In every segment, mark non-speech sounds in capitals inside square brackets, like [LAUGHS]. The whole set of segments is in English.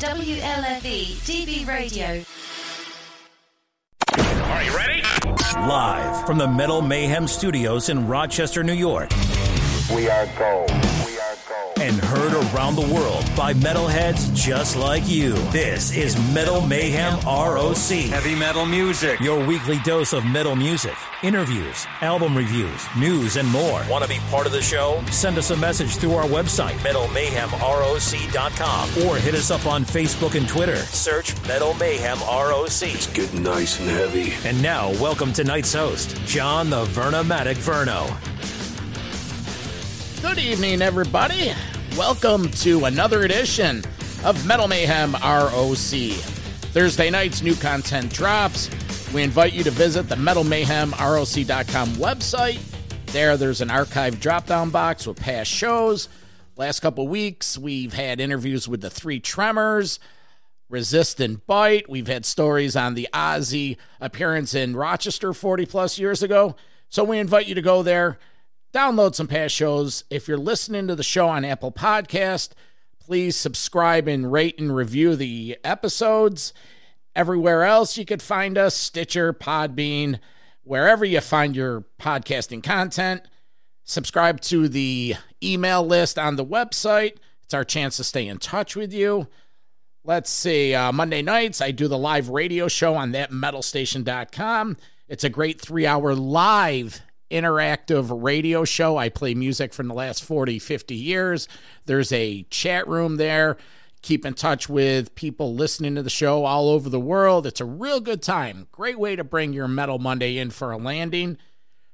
WLFE DB Radio. Are you ready? Live from the Metal Mayhem Studios in Rochester, New York. We are gold. We are gold. And heard around the world by metalheads just like you. This is Metal Mayhem ROC. Heavy metal music. Your weekly dose of metal music, interviews, album reviews, news, and more. Want to be part of the show? Send us a message through our website, metalmayhemroc.com, or hit us up on Facebook and Twitter. Search Metal Mayhem ROC. It's getting nice and heavy. And now, welcome tonight's host, Jon the Vernomatic Verno. Good evening, everybody. Welcome to another edition of Metal Mayhem ROC. Thursday nights, new content drops. We invite you to visit the metalmayhemroc.com website. There, there's an archive drop down box with past shows. Last couple weeks, we've had interviews with the Three Tremors, Resist and Bite. We've had stories on the Ozzy appearance in Rochester 40 plus years ago. So we invite you to go there download some past shows. If you're listening to the show on Apple Podcast, please subscribe and rate and review the episodes. Everywhere else you could find us, Stitcher, Podbean, wherever you find your podcasting content. Subscribe to the email list on the website. It's our chance to stay in touch with you. Let's see. Uh, Monday nights, I do the live radio show on thatmetalstation.com. It's a great three hour live interactive radio show. I play music from the last 40, 50 years. There's a chat room there. Keep in touch with people listening to the show all over the world. It's a real good time. Great way to bring your Metal Monday in for a landing.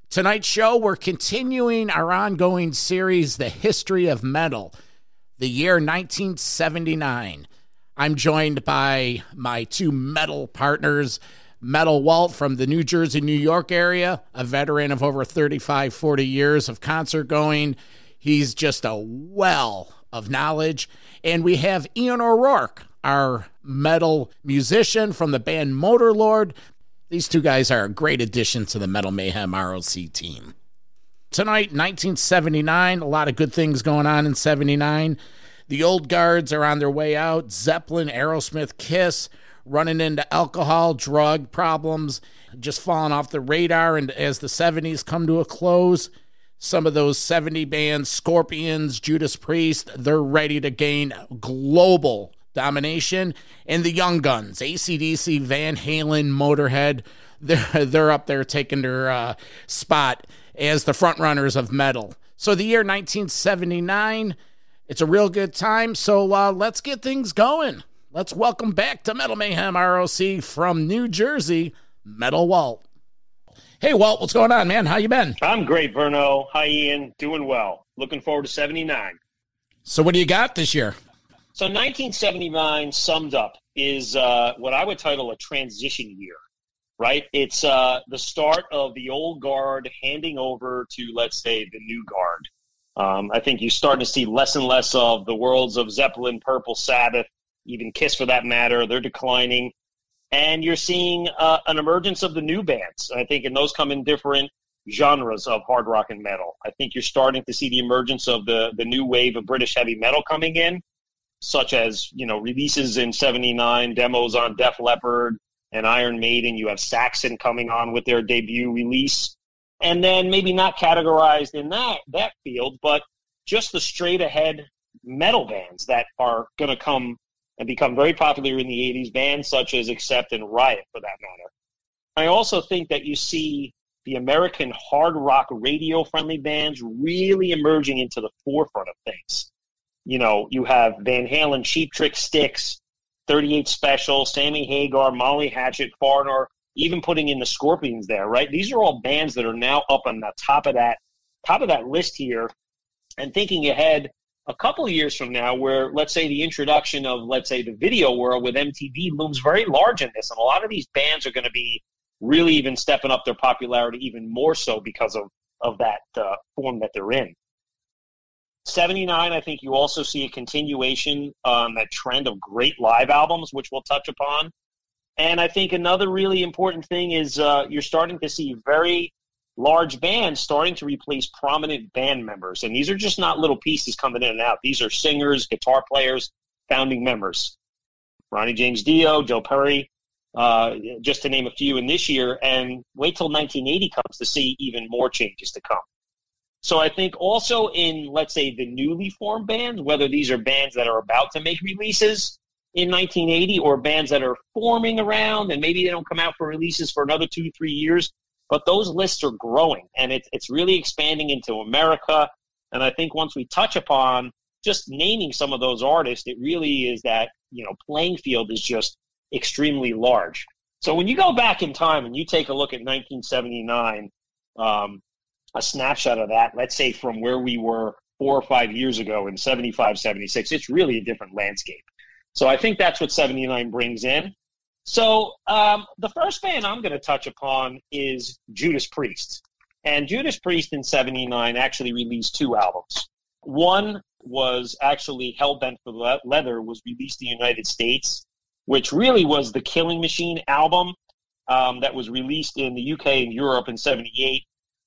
Tonight's show, we're continuing our ongoing series, The History of Metal, the year 1979. I'm joined by my two metal partners. Metal Walt from the New Jersey, New York area, a veteran of over 35, 40 years of concert going. He's just a well of knowledge. And we have Ian O'Rourke, our metal musician from the band Motorlord. These two guys are a great addition to the Metal Mayhem ROC team. Tonight, 1979, a lot of good things going on in 79. The old guards are on their way out. Zeppelin, Aerosmith, Kiss running into alcohol, drug problems, just falling off the radar. And as the 70s come to a close, some of those 70 bands, Scorpions, Judas Priest, they're ready to gain global domination. And the Young Guns, ACDC, Van Halen, Motorhead, [LAUGHS] they're, they're up there taking their uh, spot as the frontrunners of metal. So the year 1979, it's a real good time. So uh, let's get things going. Let's welcome back to Metal Mayhem ROC from New Jersey, Metal Walt. Hey Walt, what's going on, man? How you been? I'm great, Verno. Hi, Ian. Doing well. Looking forward to 79. So what do you got this year? So 1979 summed up is uh, what I would title a transition year, right? It's uh, the start of the old guard handing over to, let's say, the new guard. Um, I think you're starting to see less and less of the worlds of Zeppelin, Purple Sabbath, even Kiss for that matter. They're declining. And you're seeing uh, an emergence of the new bands. I think, and those come in different genres of hard rock and metal. I think you're starting to see the emergence of the, the new wave of British heavy metal coming in, such as, you know, releases in 79, demos on Def Leppard and Iron Maiden. You have Saxon coming on with their debut release. And then maybe not categorized in that, that field, but just the straight ahead metal bands that are going to come and become very popular in the 80s, bands such as Accept and Riot, for that matter. I also think that you see the American hard rock radio friendly bands really emerging into the forefront of things. You know, you have Van Halen, Cheap Trick Styx, 38 Special, Sammy Hagar, Molly Hatchet, Foreigner, even putting in the Scorpions there, right? These are all bands that are now up on the top of that top of that list here. And thinking ahead a couple of years from now where let's say the introduction of let's say the video world with MTV looms very large in this and a lot of these bands are going to be really even stepping up their popularity even more so because of of that uh, form that they're in. 79 I think you also see a continuation on that trend of great live albums which we'll touch upon. And I think another really important thing is uh, you're starting to see very large bands starting to replace prominent band members. And these are just not little pieces coming in and out. These are singers, guitar players, founding members. Ronnie James Dio, Joe Perry, uh, just to name a few in this year. And wait till 1980 comes to see even more changes to come. So I think also in, let's say, the newly formed bands, whether these are bands that are about to make releases in 1980 or bands that are forming around and maybe they don't come out for releases for another two, three years, but those lists are growing and it, it's really expanding into America. And I think once we touch upon just naming some of those artists, it really is that, you know, playing field is just extremely large. So when you go back in time and you take a look at 1979, um, a snapshot of that, let's say from where we were four or five years ago in 75, 76, it's really a different landscape. So I think that's what 79 brings in. So um, the first band I'm going to touch upon is Judas Priest. And Judas Priest in 79 actually released two albums. One was actually Hellbent for Leather was released in the United States, which really was the Killing Machine album um, that was released in the UK and Europe in 78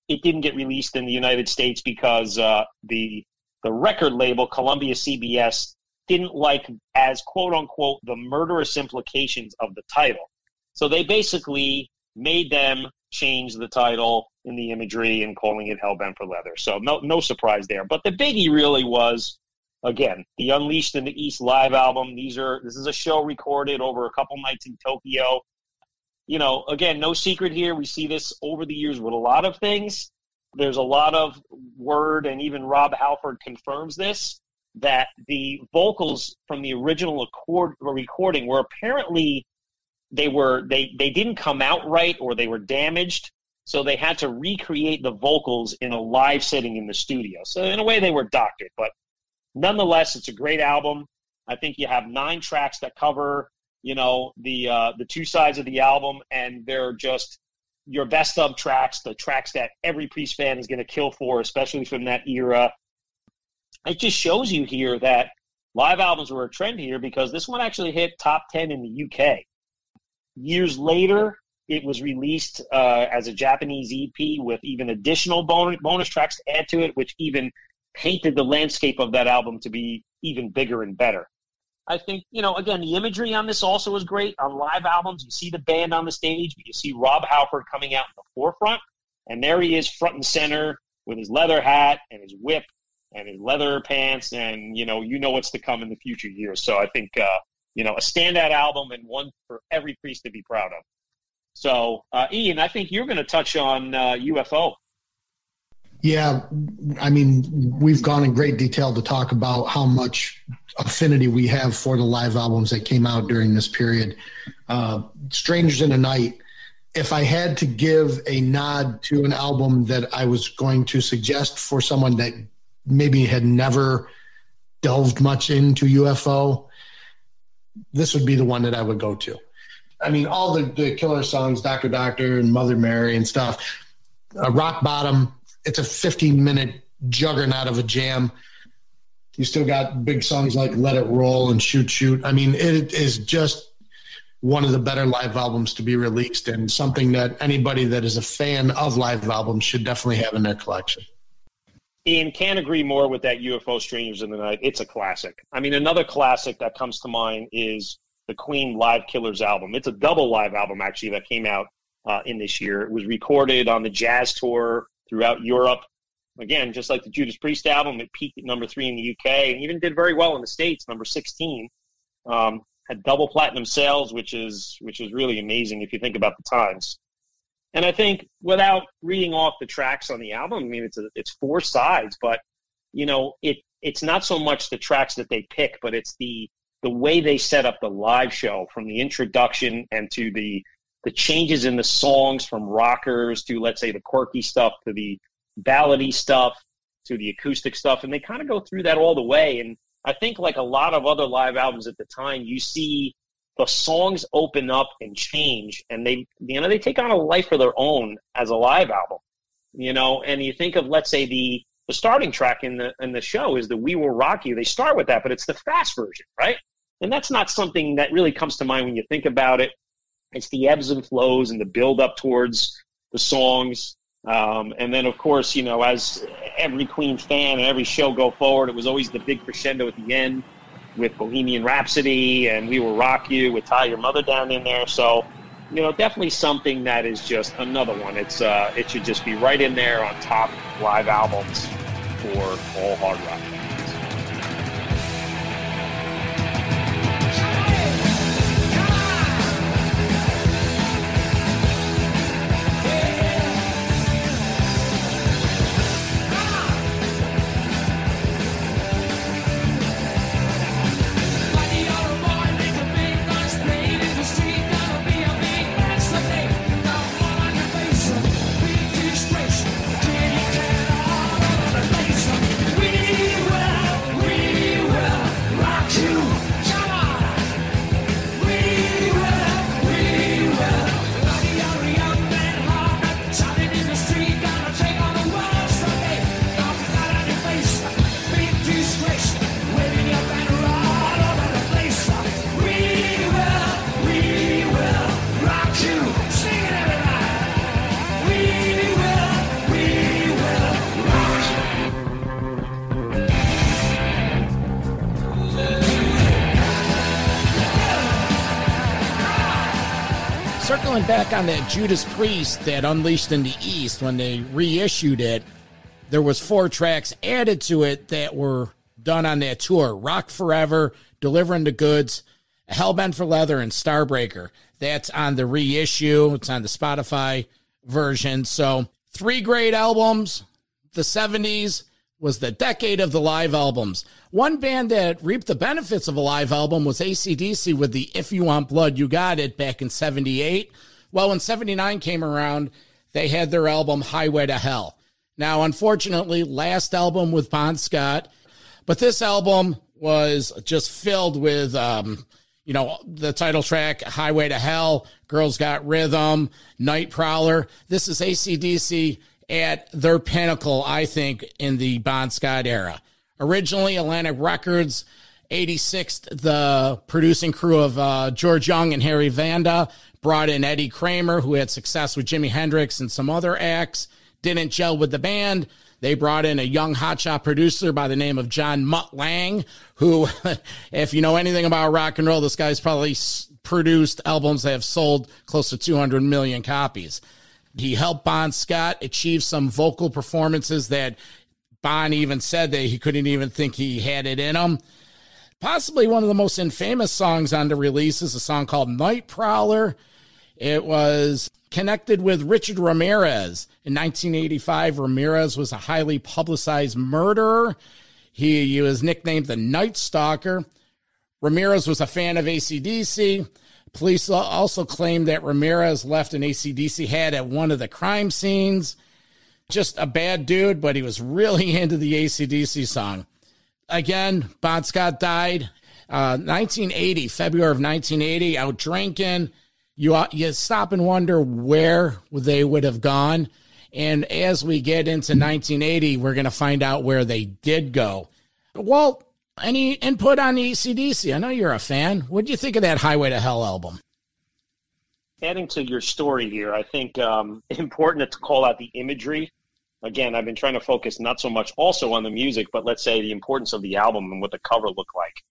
it didn't get released in the United States because uh, the the record label Columbia CBS didn't like as quote unquote the murderous implications of the title. So they basically made them change the title in the imagery and calling it Hellbent for Leather. So no no surprise there. But the biggie really was again the Unleashed in the East live album. These are this is a show recorded over a couple nights in Tokyo you know, again, no secret here. We see this over the years with a lot of things. There's a lot of word, and even Rob Halford confirms this that the vocals from the original recording were apparently they were they they didn't come out right or they were damaged so they had to recreate the vocals in a live setting in the studio so in a way they were doctored but nonetheless it's a great album i think you have nine tracks that cover you know the uh, the two sides of the album, and they're just your best of tracks, the tracks that every Priest fan is going to kill for, especially from that era. It just shows you here that live albums were a trend here because this one actually hit top 10 in the UK. Years later, it was released uh, as a Japanese EP with even additional bonus, bonus tracks to add to it, which even painted the landscape of that album to be even bigger and better. I think, you know, again, the imagery on this also is great. On live albums, you see the band on the stage, but you see Rob Halford coming out in the forefront, and there he is front and center with his leather hat and his whip and his leather pants, and, you know, you know what's to come in the future years. So I think, uh, you know, a standout album and one for every priest to be proud of. So, uh, Ian, I think you're going to touch on uh, UFO. Yeah, I mean, we've gone in great detail to talk about how much affinity we have for the live albums that came out during this period. Uh, Strangers in the Night. If I had to give a nod to an album that I was going to suggest for someone that maybe had never delved much into UFO, this would be the one that I would go to. I mean, all the, the killer songs, Doctor Doctor and Mother Mary and stuff, uh, Rock Bottom, it's a 15 minute juggernaut of a jam. You still got big songs like Let It Roll and Shoot Shoot. I mean, it is just one of the better live albums to be released and something that anybody that is a fan of live albums should definitely have in their collection. Ian can't agree more with that UFO Strangers in the Night. It's a classic. I mean, another classic that comes to mind is the Queen Live Killers album. It's a double live album actually that came out uh, in this year. It was recorded on the Jazz Tour throughout Europe. Again, just like the Judas Priest album, it peaked at number three in the UK and even did very well in the States, number 16. Um, had double platinum sales, which is which is really amazing if you think about the times. And I think without reading off the tracks on the album, I mean it's a, it's four sides, but you know it it's not so much the tracks that they pick, but it's the the way they set up the live show from the introduction and to the the changes in the songs from rockers to let's say the quirky stuff to the ballady stuff to the acoustic stuff. And they kind of go through that all the way. And i think like a lot of other live albums at the time you see the songs open up and change and they you know they take on a life of their own as a live album you know and you think of let's say the the starting track in the in the show is the we will rock you they start with that but it's the fast version right and that's not something that really comes to mind when you think about it it's the ebbs and flows and the build up towards the songs. Um, and then, of course, you know, as every Queen fan and every show go forward, it was always the big crescendo at the end. With Bohemian Rhapsody, and We Will Rock You with Tie Your Mother Down in there. So, you know, definitely something that is just another one. It's uh, it should just be right in there on top live albums for all hard rock. Circling back on that Judas Priest that Unleashed in the East, when they reissued it, there was four tracks added to it that were done on that tour. Rock Forever, Delivering the Goods, Hellbent for Leather, and Starbreaker. That's on the reissue. It's on the Spotify version. So three great albums. The 70s was the decade of the live albums. One band that reaped the benefits of a live album was ACDC with the If You Want Blood, You Got It back in 78. Well, when 79 came around, they had their album Highway to Hell. Now, unfortunately, last album with Bon Scott, but this album was just filled with, um, you know, the title track, Highway to Hell, Girls Got Rhythm, Night Prowler. This is ACDC at their pinnacle, I think, in the Bon Scott era. Originally, Atlantic Records, 86th, the producing crew of uh, George Young and Harry Vanda brought in Eddie Kramer, who had success with Jimi Hendrix and some other acts, didn't gel with the band. They brought in a young hotshot producer by the name of John Mutt Lange, who, [LAUGHS] if you know anything about rock and roll, this guy's probably produced albums that have sold close to 200 million copies. He helped Bon Scott achieve some vocal performances that Bon even said that he couldn't even think he had it in him. Possibly one of the most infamous songs on the release is a song called Night Prowler. It was connected with Richard Ramirez. In 1985, Ramirez was a highly publicized murderer. He, he was nicknamed the Night Stalker. Ramirez was a fan of ACDC. Police also claimed that Ramirez left an ACDC hat at one of the crime scenes. Just a bad dude, but he was really [LAUGHS] into the ACDC song. Again, Bon Scott died uh, 1980, February of 1980, out drinking. You, you stop and wonder where they would have gone. And as we get into 1980, we're going to find out where they did go. Walt, any input on the ACDC? I know you're a fan. What do you think of that Highway to Hell album? Adding to your story here, I think um, [LAUGHS] important to call out the imagery. Again, I've been trying to focus not so much also on the music, but let's say the importance of the album and what the cover looked like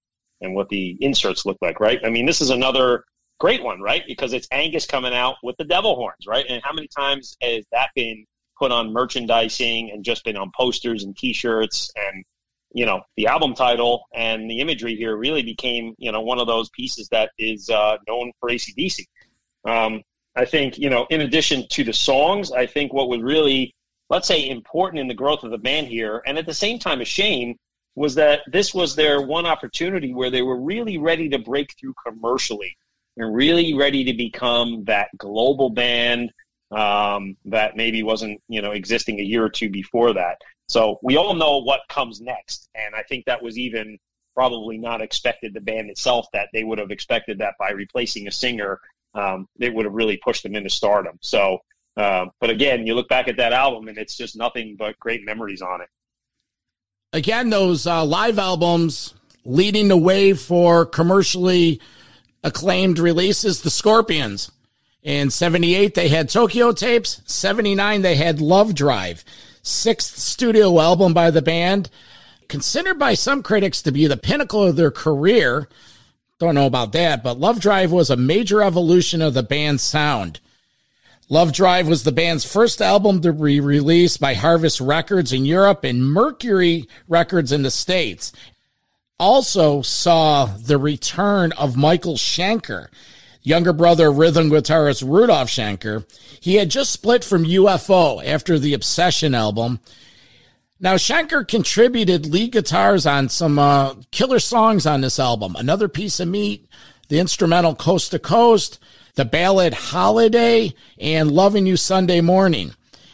and what the inserts look like, right? I mean, this is another great one, right? Because it's Angus coming out with the devil horns, right? And how many times has that been put on merchandising and just been on posters and T-shirts and you know the album title and the imagery here really became you know one of those pieces that is uh, known for ACDC. Um, I think you know in addition to the songs, I think what was really let's say important in the growth of the band here, and at the same time a shame was that this was their one opportunity where they were really ready to break through commercially and really ready to become that global band um, that maybe wasn't you know existing a year or two before that. So we all know what comes next. And I think that was even probably not expected the band itself that they would have expected that by replacing a singer, um, they would have really pushed them into stardom. So, uh, but again, you look back at that album and it's just nothing but great memories on it. Again, those uh, live albums leading the way for commercially acclaimed releases, the Scorpions. In 78, they had Tokyo Tapes. 79, they had Love Drive sixth studio album by the band, considered by some critics to be the pinnacle of their career. Don't know about that, but Love Drive was a major evolution of the band's sound. Love Drive was the band's first album to be released by Harvest Records in Europe and Mercury Records in the States. Also saw the return of Michael Schenker, younger brother rhythm guitarist Rudolf Schenker. He had just split from UFO after the Obsession album. Now, Schenker contributed lead guitars on some uh, killer songs on this album. Another Piece of Meat, the instrumental Coast to Coast, the ballad Holiday, and Loving You Sunday Morning.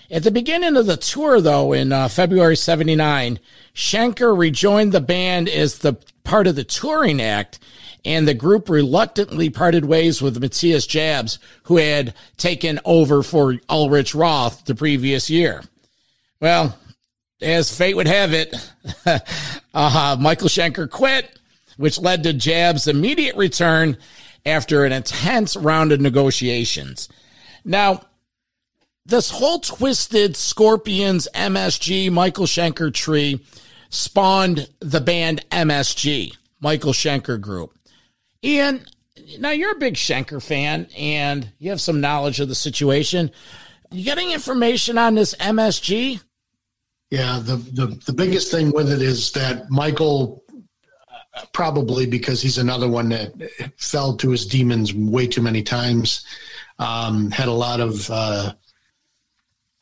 At the beginning of the tour, though, in uh, February 79, Schenker rejoined the band as the part of the touring act, and the group reluctantly parted ways with Matthias Jabs, who had taken over for Ulrich Roth the previous year. Well, as fate would have it, [LAUGHS] uh, Michael Schenker quit, which led to Jabs' immediate return after an intense round of negotiations. Now, this whole twisted Scorpions MSG Michael Schenker tree spawned the band MSG, Michael Schenker Group. Ian, now you're a big Schenker fan and you have some knowledge of the situation. You getting information on this MSG? Yeah, the, the, the biggest thing with it is that Michael probably because he's another one that fell to his demons way too many times. Um, had a lot of uh,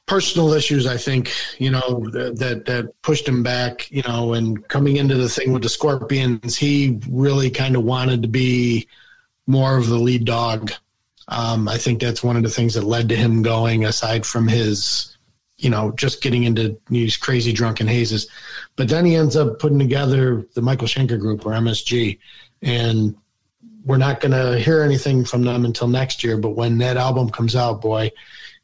personal issues, I think, you know, that that pushed him back, you know, and coming into the thing with the Scorpions, he really kind of wanted to be more of the lead dog. Um, I think that's one of the things that led to him going, aside from his you know, just getting into these crazy drunken hazes. But then he ends up putting together the Michael Schenker Group or MSG, and we're not going to hear anything from them until next year. But when that album comes out, boy,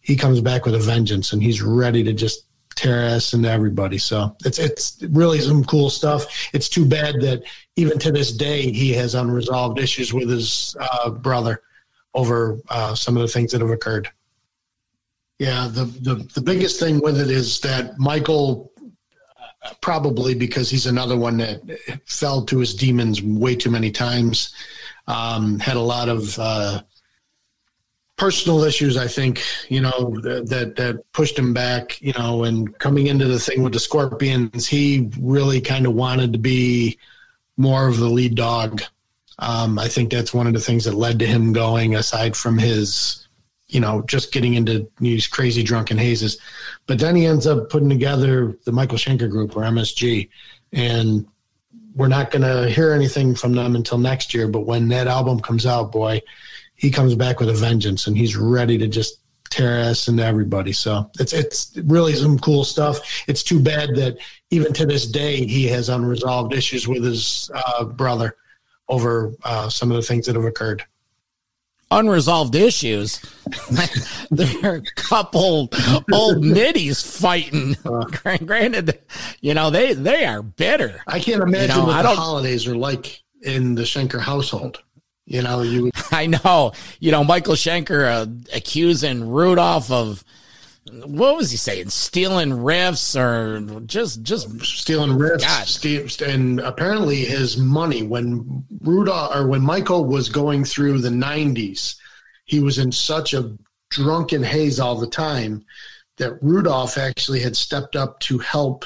he comes back with a vengeance, and he's ready to just tear ass into everybody. So it's it's really some cool stuff. It's too bad that even to this day he has unresolved issues with his uh, brother over uh, some of the things that have occurred. Yeah, the, the, the biggest thing with it is that Michael, probably because he's another one that fell to his demons way too many times, um, had a lot of uh, personal issues. I think you know that that pushed him back. You know, and coming into the thing with the Scorpions, he really kind of wanted to be more of the lead dog. Um, I think that's one of the things that led to him going. Aside from his you know, just getting into these crazy drunken hazes. But then he ends up putting together the Michael Schenker Group or MSG, and we're not going to hear anything from them until next year. But when that album comes out, boy, he comes back with a vengeance, and he's ready to just tear ass into everybody. So it's it's really some cool stuff. It's too bad that even to this day he has unresolved issues with his uh, brother over uh, some of the things that have occurred unresolved issues. [LAUGHS] there are a couple old middies fighting. Uh, [LAUGHS] Granted, you know they they are bitter. I can't imagine you know, what the holidays are like in the Schenker household. You know, you. [LAUGHS] I know. You know, Michael Schenker uh, accusing Rudolf of what was he saying? Stealing riffs or just just stealing riffs? Steve, and apparently his money when Rudolf or when Michael was going through the '90s, he was in such a drunken haze all the time that Rudolf actually had stepped up to help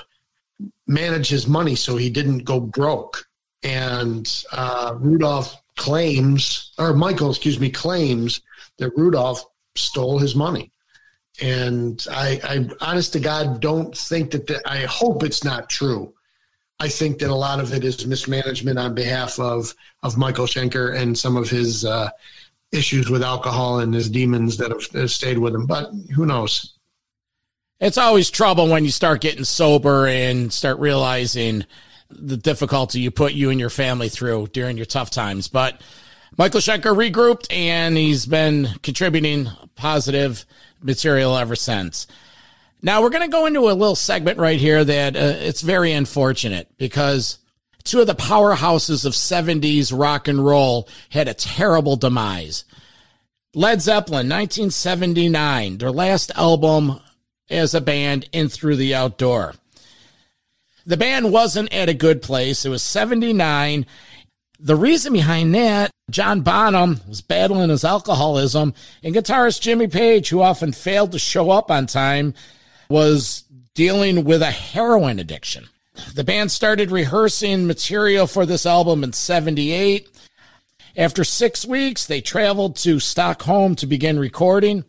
manage his money so he didn't go broke. And uh, Rudolf claims, or Michael, excuse me, claims that Rudolf stole his money and I, I honest to God don't think that the, I hope it's not true. I think that a lot of it is mismanagement on behalf of of Michael Schenker and some of his uh, issues with alcohol and his demons that have, have stayed with him. But who knows? It's always trouble when you start getting sober and start realizing the difficulty you put you and your family through during your tough times. But Michael Schenker regrouped and he's been contributing positive material ever since. Now we're going to go into a little segment right here that uh, it's very unfortunate because two of the powerhouses of 70s rock and roll had a terrible demise. Led Zeppelin, 1979, their last album as a band, In Through the Outdoor. The band wasn't at a good place. It was 79. The reason behind that, John Bonham was battling his alcoholism, and guitarist Jimmy Page, who often failed to show up on time, was dealing with a heroin addiction. The band started rehearsing material for this album in 78. After six weeks, they traveled to Stockholm to begin recording.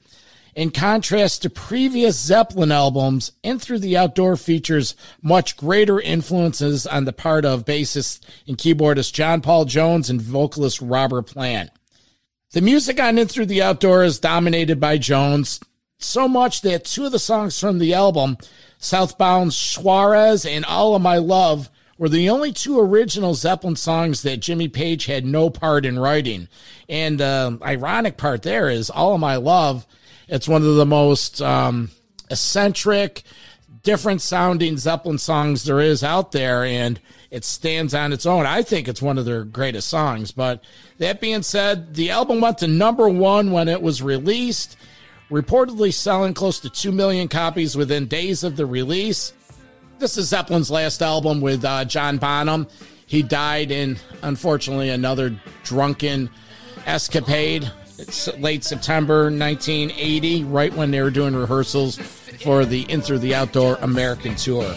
In contrast to previous Zeppelin albums, In Through the Outdoor features much greater influences on the part of bassist and keyboardist John Paul Jones and vocalist Robert Plant. The music on In Through the Outdoor is dominated by Jones, so much that two of the songs from the album, Southbound Suarez and All of My Love, were the only two original Zeppelin songs that Jimmy Page had no part in writing. And the ironic part there is All of My Love, it's one of the most um, eccentric, different sounding Zeppelin songs there is out there. And it stands on its own. I think it's one of their greatest songs. But that being said, the album went to number one when it was released, reportedly selling close to 2 million copies within days of the release. This is Zeppelin's last album with uh, John Bonham. He died in, unfortunately, another drunken escapade. It's late September 1980, right when they were doing rehearsals for the Through the Outdoor American Tour.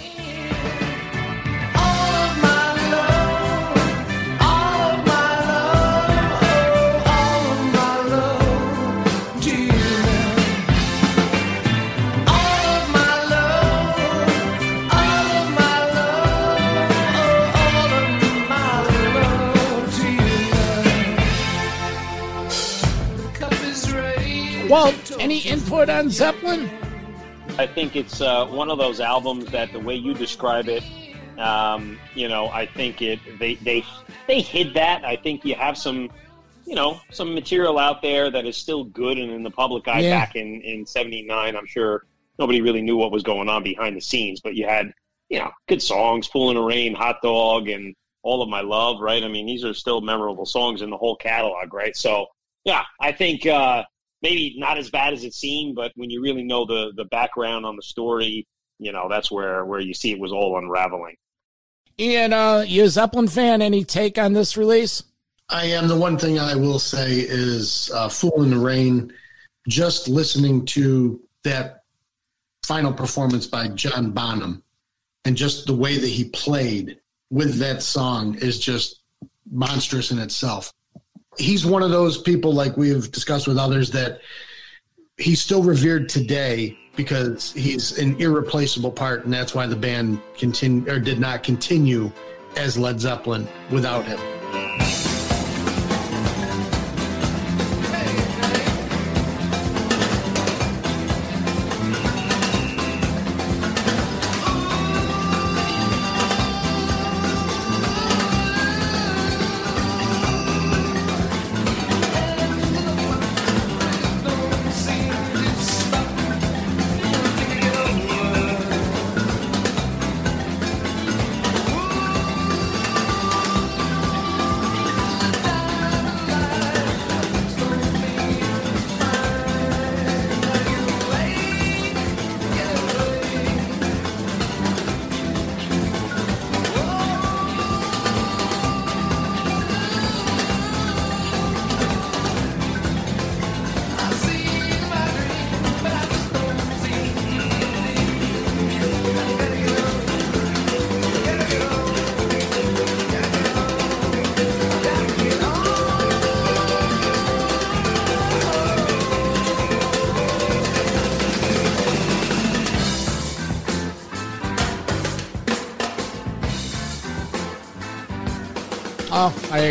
Any input on Zeppelin? I think it's uh, one of those albums that the way you describe it, um, you know, I think it they they they hid that. I think you have some, you know, some material out there that is still good and in the public eye. Yeah. Back in in '79, I'm sure nobody really knew what was going on behind the scenes, but you had, you know, good songs, "Fool in the Rain," "Hot Dog," and "All of My Love." Right? I mean, these are still memorable songs in the whole catalog. Right? So, yeah, I think. Uh, maybe not as bad as it seemed, but when you really know the the background on the story, you know that's where where you see it was all unraveling. Ian, uh, you a Zeppelin fan? Any take on this release? I am. The one thing I will say is uh, Fool in the Rain. Just listening to that final performance by John Bonham and just the way that he played with that song is just monstrous in itself. He's one of those people, like we've discussed with others, that he's still revered today because he's an irreplaceable part, and that's why the band continue or did not continue as Led Zeppelin without him.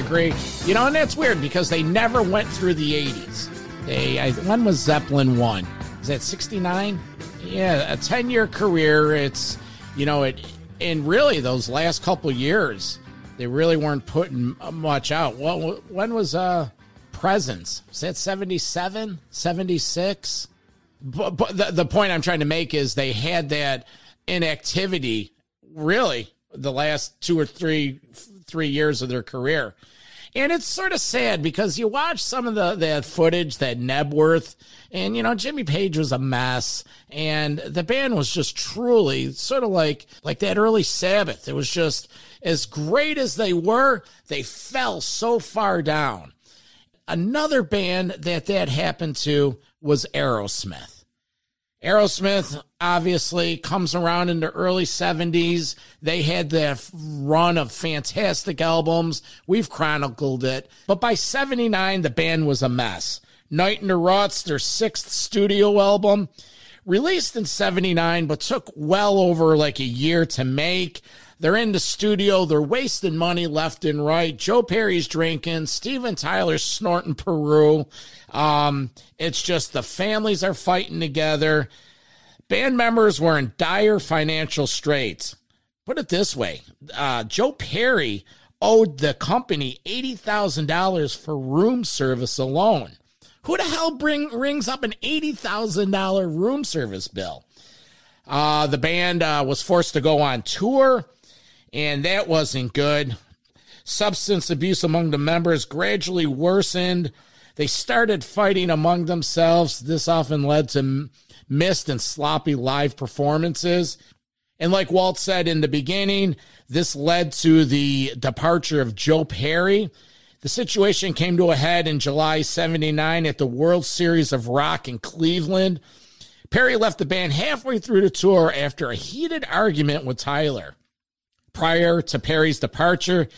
Agree. You know, and that's weird because they never went through the 80s. They, I, when was Zeppelin one? Is that 69? Yeah, a 10 year career. It's, you know, it, and really those last couple years, they really weren't putting much out. Well, when was, uh, Presence? Was that 77, 76? But, but the, the point I'm trying to make is they had that inactivity really the last two or three three years of their career And it's sort of sad because you watch some of the, the footage that Knebworth and, you know, Jimmy Page was a mess and the band was just truly sort of like, like that early Sabbath. It was just as great as they were, they fell so far down. Another band that that happened to was Aerosmith. Aerosmith obviously comes around in the early 70s. They had the run of fantastic albums. We've chronicled it. But by 79, the band was a mess. Night in the Ruts, their sixth studio album, released in 79, but took well over like a year to make. They're in the studio. They're wasting money left and right. Joe Perry's drinking. Steven Tyler's snorting Peru. Um, it's just the families are fighting together. Band members were in dire financial straits. Put it this way uh, Joe Perry owed the company $80,000 for room service alone. Who the hell bring rings up an $80,000 room service bill? Uh, the band uh, was forced to go on tour and that wasn't good. Substance abuse among the members gradually worsened. They started fighting among themselves. This often led to missed and sloppy live performances. And like Walt said in the beginning, this led to the departure of Joe Perry. The situation came to a head in July 79 at the World Series of Rock in Cleveland. Perry left the band halfway through the tour after a heated argument with Tyler prior to Perry's departure.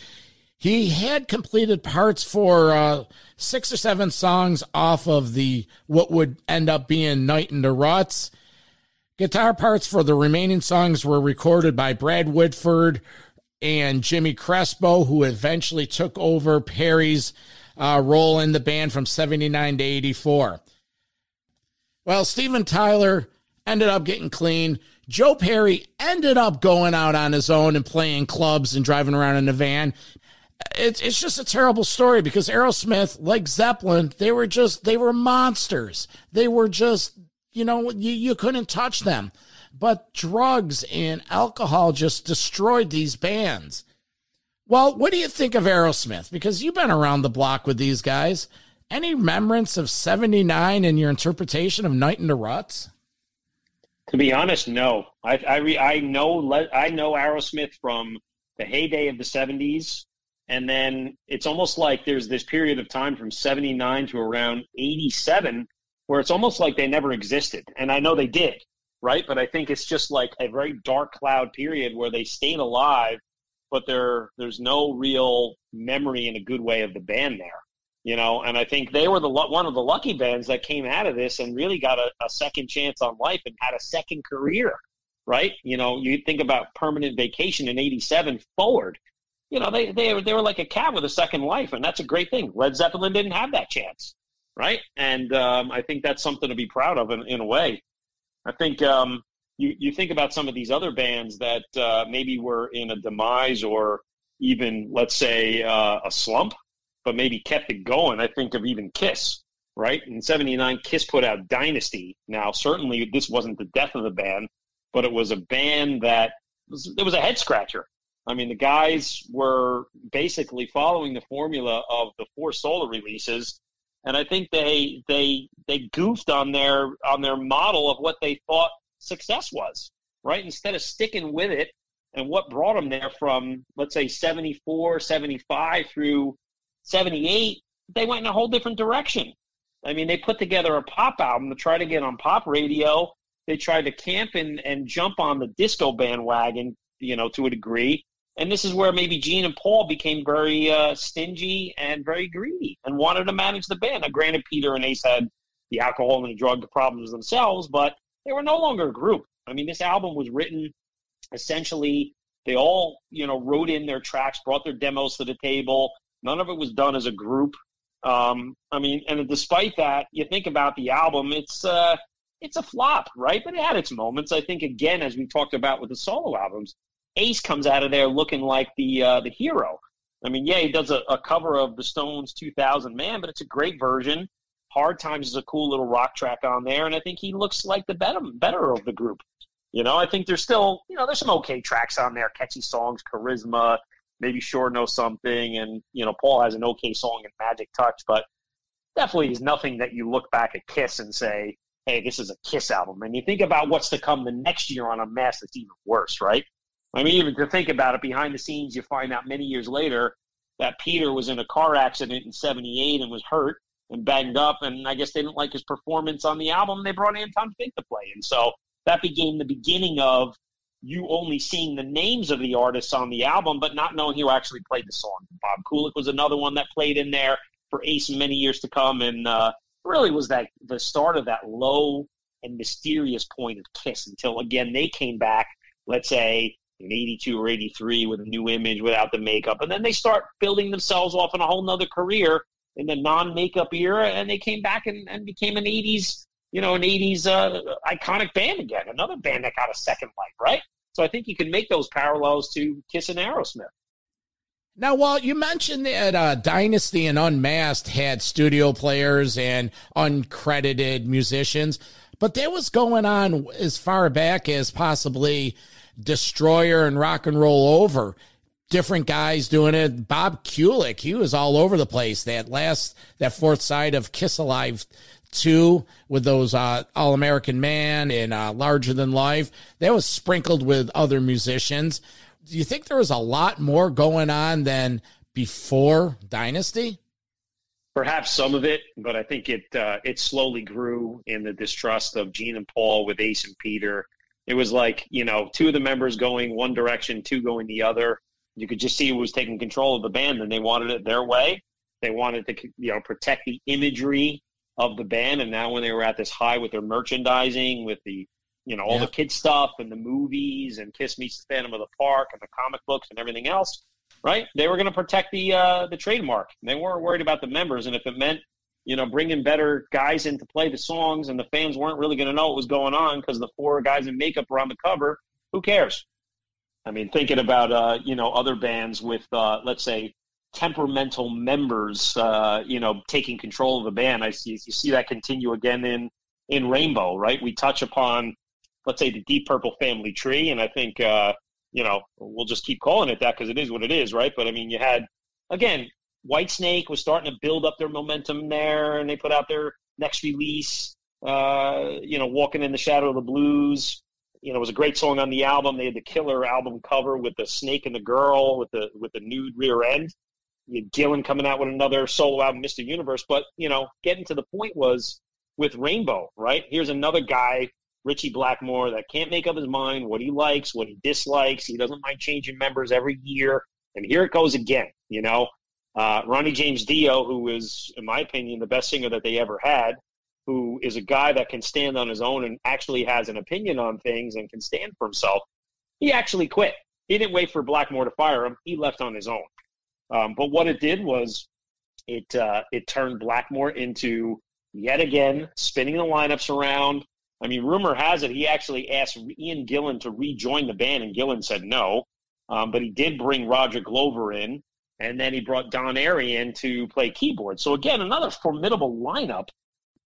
He had completed parts for uh, six or seven songs off of the what would end up being Night in the Ruts. Guitar parts for the remaining songs were recorded by Brad Whitford and Jimmy Crespo, who eventually took over Perry's uh, role in the band from 79 to 84. Well, Steven Tyler ended up getting clean. Joe Perry ended up going out on his own and playing clubs and driving around in a van. It's it's just a terrible story because Aerosmith, like Zeppelin, they were just they were monsters. They were just you know you, you couldn't touch them. But drugs and alcohol just destroyed these bands. Well, what do you think of Aerosmith? Because you've been around the block with these guys. Any remembrance of 79 in your interpretation of Night in the Ruts? To be honest, no. I I, re, I know I know Aerosmith from the heyday of the '70s, and then it's almost like there's this period of time from '79 to around '87 where it's almost like they never existed. And I know they did, right? But I think it's just like a very dark cloud period where they stayed alive, but there there's no real memory in a good way of the band there you know? And i think they were the one of the lucky bands that came out of this and really got a, a, second chance on life and had a second career right? You know you think about permanent vacation in 87 forward you know they, they, they were like a cat with a second life and that's a great thing. Led zeppelin didn't have that chance right? And um, i think that's something to be proud of in, in a way i think um, you, you think about some of these other bands that uh, maybe were in a demise or even let's say uh, a slump but maybe kept it going. I think of even Kiss, right? In 79, Kiss put out Dynasty. Now, certainly this wasn't the death of the band, but it was a band that was, it was a head scratcher. I mean, the guys were basically following the formula of the four solo releases, and I think they they they goofed on their on their model of what they thought success was. Right? Instead of sticking with it and what brought them there from let's say 74, 75 through 78, they went in a whole different direction. I mean, they put together a pop album to try to get on pop radio. They tried to camp and, and jump on the disco bandwagon, you know, to a degree. And this is where maybe Gene and Paul became very uh, stingy and very greedy and wanted to manage the band. Now, granted, Peter and Ace had the alcohol and the drug problems themselves, but they were no longer a group. I mean, this album was written essentially, they all, you know, wrote in their tracks, brought their demos to the table. None of it was done as a group. Um, I mean, and despite that, you think about the album, it's uh, it's a flop, right? But it had its moments. I think again, as we talked about with the solo albums, Ace comes out of there looking like the uh, the hero. I mean, yeah, he does a, a cover of the Stones' 2000 Man, but it's a great version. Hard Times is a cool little rock track on there, and I think he looks like the better better of the group. You know, I think there's still, you know, there's some okay tracks on there, catchy songs, charisma, Maybe Sure knows something, and you know Paul has an okay song in Magic Touch, but definitely is nothing that you look back at Kiss and say, "Hey, this is a Kiss album." And you think about what's to come the next year on Unmasked, that's even worse, right? I mean, even to think about it behind the scenes, you find out many years later that Peter was in a car accident in '78 and was hurt and banged up, and I guess they didn't like his performance on the album. They brought Anton Fig to play, and so that became the beginning of you only seeing the names of the artists on the album, but not knowing who actually played the song. Bob Kulick was another one that played in there for Ace many years to come, and uh, really was that the start of that low and mysterious point of Kiss until again they came back. Let's say in 82 or 83 with a new image without the makeup. And then they start building themselves off in a whole nother career in the non-makeup era. And they came back and, and became an 80s, you know, an 80s uh, iconic band again, another band that got a second life, right? So I think you can make those parallels to Kiss and Aerosmith. Now, while you mentioned that uh, Dynasty and Unmasked had studio players and uncredited musicians, but there was going on as far back as possibly Destroyer and Rock and Roll Over. Different guys doing it. Bob Kulick, he was all over the place. That last, that fourth side of Kiss Alive two with those uh, All American Man and uh, Larger Than Life. That was sprinkled with other musicians. Do you think there was a lot more going on than before Dynasty? Perhaps some of it, but I think it uh, it slowly grew in the distrust of Gene and Paul with Ace and Peter. It was like you know two of the members going one direction, two going the other. You could just see who was taking control of the band, and they wanted it their way. They wanted to you know protect the imagery of the band. And now when they were at this high with their merchandising, with the you know all yeah. the kid stuff and the movies and Kiss meets the Phantom of the Park and the comic books and everything else, right? They were going to protect the uh, the trademark. They weren't worried about the members, and if it meant you know bringing better guys in to play the songs, and the fans weren't really going to know what was going on because the four guys in makeup were on the cover, who cares? I mean, thinking about uh, you know other bands with uh, let's say temperamental members, uh, you know, taking control of the band. I see you see that continue again in in Rainbow, right? We touch upon, let's say, the Deep Purple family tree, and I think uh, you know we'll just keep calling it that because it is what it is, right? But I mean, you had again, Whitesnake was starting to build up their momentum there, and they put out their next release. Uh, you know, walking in the shadow of the blues. You know, it was a great song on the album. They had the killer album cover with the snake and the girl with the with the nude rear end you had Gillan coming out with another solo album, Mr. Universe. But, you know, getting to the point was with Rainbow, right? Here's another guy, Ritchie Blackmore, that can't make up his mind what he likes, what he dislikes. He doesn't mind changing members every year. And here it goes again, you know. Uh, Ronnie James Dio, who is, in my opinion, the best singer that they ever had, who is a guy that can stand on his own and actually has an opinion on things and can stand for himself, he actually quit. He didn't wait for Blackmore to fire him. He left on his own. Um, but what it did was it uh, it turned Blackmore into yet again spinning the lineups around. I mean, rumor has it he actually asked Ian Gillan to rejoin the band, and Gillan said no. Um, but he did bring Roger Glover in, and then he brought Don Airey in to play keyboard. So again, another formidable lineup.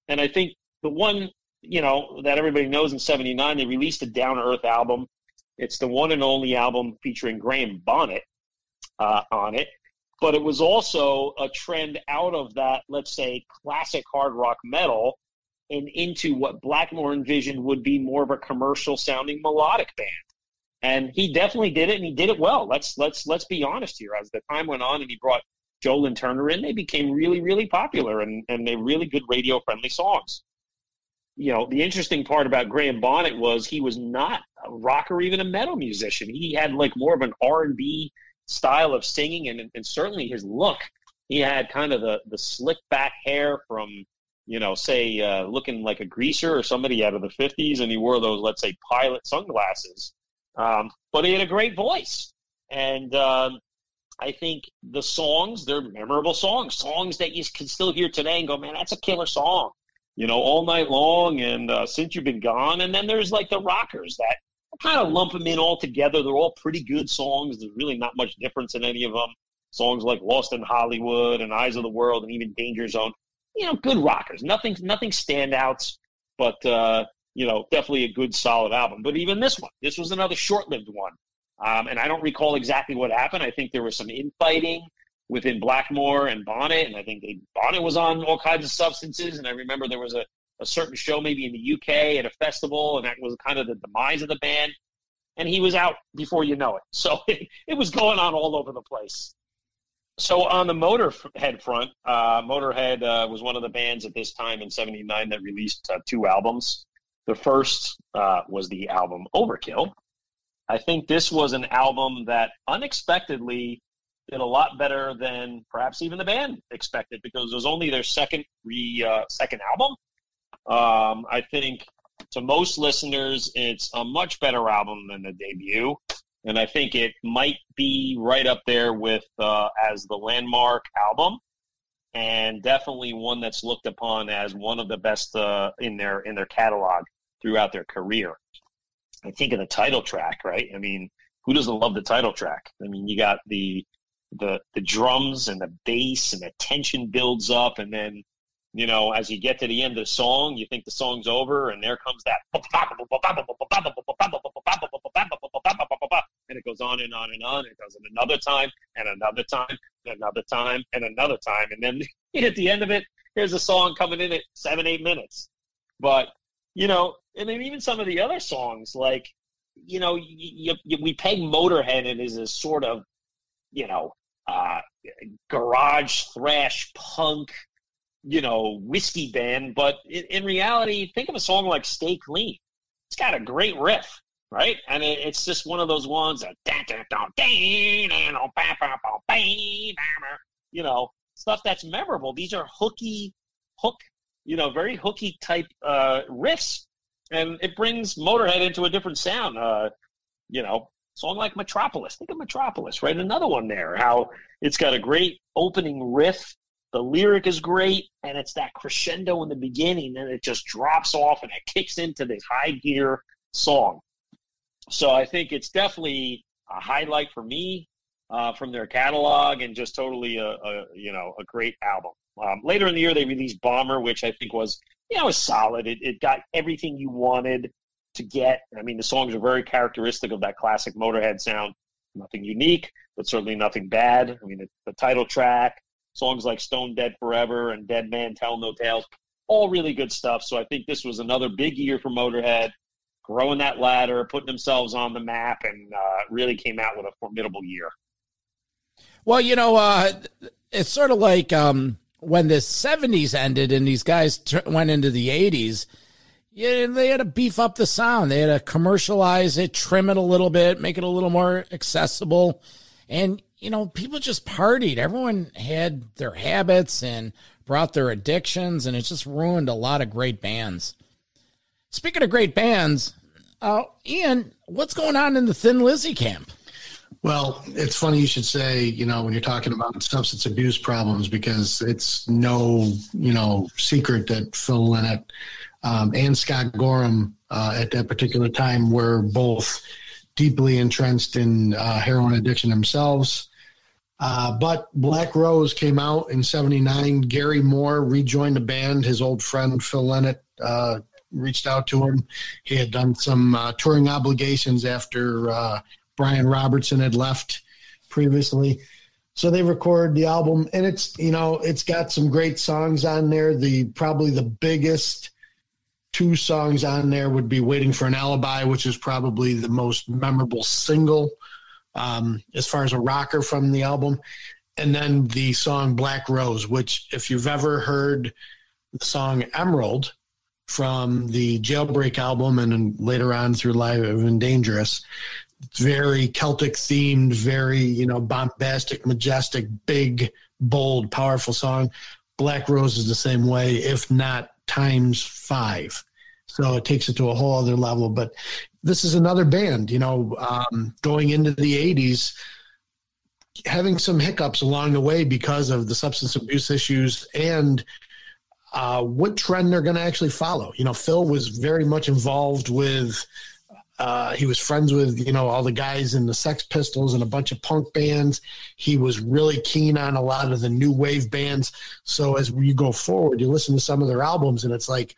And I think the one you know that everybody knows in '79 they released a Down to Earth album. It's the one and only album featuring Graham Bonnet uh, on it but it was also a trend out of that, let's say, classic hard rock metal and into what Blackmore envisioned would be more of a commercial sounding melodic band. And he definitely did it and he did it well. Let's let's let's be honest here. As the time went on and he brought Joe Lynn Turner in, they became really, really popular and, and they really good radio friendly songs. You know, the interesting part about Graham Bonnet was he was not a rock or even a metal musician. He had like more of an R and B style of singing and, and certainly his look. He had kind of the, the slick back hair from, you know, say, uh, looking like a greaser or somebody out of the 50s, and he wore those, let's say, pilot sunglasses. Um, but he had a great voice. And um, I think the songs, they're memorable songs, songs that you can still hear today and go, man, that's a killer song. You know, all night long and uh, since you've been gone. And then there's like the rockers that kind of lump them in all together. They're all pretty good songs. There's really not much difference in any of them. Songs like Lost in Hollywood and Eyes of the World and even Danger Zone. You know, good rockers. Nothing, nothing standouts, but uh, you know, definitely a good solid album. But even this one, this was another short-lived one. Um, and I don't recall exactly what happened. I think there was some infighting within Blackmore and Bonnet, and I think they, Bonnet was on all kinds of substances. And I remember there was a, a certain show maybe in the UK at a festival, and that was kind of the demise of the band. And he was out before you know it. [LAUGHS] So it, it was going on all over the place. So on the Motorhead front, uh, Motorhead uh, was one of the bands at this time in '79 that released uh, two albums. The first uh, was the album Overkill. I think this was an album that unexpectedly did a lot better than perhaps even the band expected because it was only their second re uh, second album. Um, I think to most listeners, it's a much better album than the debut, and I think it might be right up there with uh, as the landmark album, and definitely one that's looked upon as one of the best uh, in their in their catalog throughout their career. I think of the title track, right? I mean, who doesn't love the title track? I mean, you got the the the drums and the bass and the tension builds up and then you know as you get to the end of the song you think the song's over and there comes that [LAUGHS] and it goes on and on and on it goes in another time and another time and another time and another time and then [LAUGHS] at the end of it here's a song coming in at seven eight minutes but you know and then even some of the other songs like you know we peg motorhead in as a sort of you know, uh, garage thrash punk, you know, whiskey band. But in, in, reality, think of a song like Stay Clean. It's got a great riff, right? And it, it's just one of those ones that, you know, stuff that's memorable. These are hooky, hook, you know, very hooky type uh, riffs. And it brings Motorhead into a different sound. Uh, you know, song like Metropolis. Think of Metropolis, right? Another one there. How it's got a great opening riff. The lyric is great, and it's that crescendo in the beginning, and it just drops off and it kicks into this high gear song. So I think it's definitely a highlight for me uh, from their catalog, and just totally a, a you know a great album. Um, later in the year, they released Bomber, which I think was you know was solid. It, it got everything you wanted to get. I mean, the songs are very characteristic of that classic Motorhead sound. Nothing unique, but certainly nothing bad. I mean, the, the title track, songs like Stone Dead Forever and Dead Man Tell No Tales, all really good stuff. So I think this was another big year for Motorhead, growing that ladder, putting themselves on the map, and uh, really came out with a formidable year. Well, you know, uh, it's sort of like um, when the 70s ended and these guys t- went into the 80s yeah, they had to beef up the sound. They had to commercialize it, trim it a little bit, make it a little more accessible. And, you know, people just partied. Everyone had their habits and brought their addictions, and it just ruined a lot of great bands. Speaking of great bands, uh, Ian, what's going on in the Thin Lizzy camp? Well, it's funny you should say, you know, when you're talking about substance abuse problems, because it's no, you know, secret that Phil Lynott um, and Scott Gorham uh, at that particular time were both deeply entrenched in uh, heroin addiction themselves. Uh, but Black Rose came out in 79. Gary Moore rejoined the band. His old friend Phil Lynott uh, reached out to him. He had done some uh, touring obligations after uh, Brian Robertson had left previously. So they record the album, and it's you know it's got some great songs on there. The probably the biggest two songs on there would be Waiting for an Alibi, which is probably the most memorable single um, as far as a rocker from the album. And then the song Black Rose, which, if you've ever heard the song Emerald from the Jailbreak album and then later on through Live and Dangerous, very Celtic themed, very, you know, bombastic, majestic, big, bold, powerful song. Black Rose is the same way, if not times five. So it takes it to a whole other level. But this is another band, you know, um, going into the 80s, having some hiccups along the way because of the substance abuse issues and uh, what trend they're going to actually follow. You know, Phil was very much involved with. Uh, he was friends with you know all the guys in the Sex Pistols and a bunch of punk bands. He was really keen on a lot of the new wave bands. So as we go forward, you listen to some of their albums, and it's like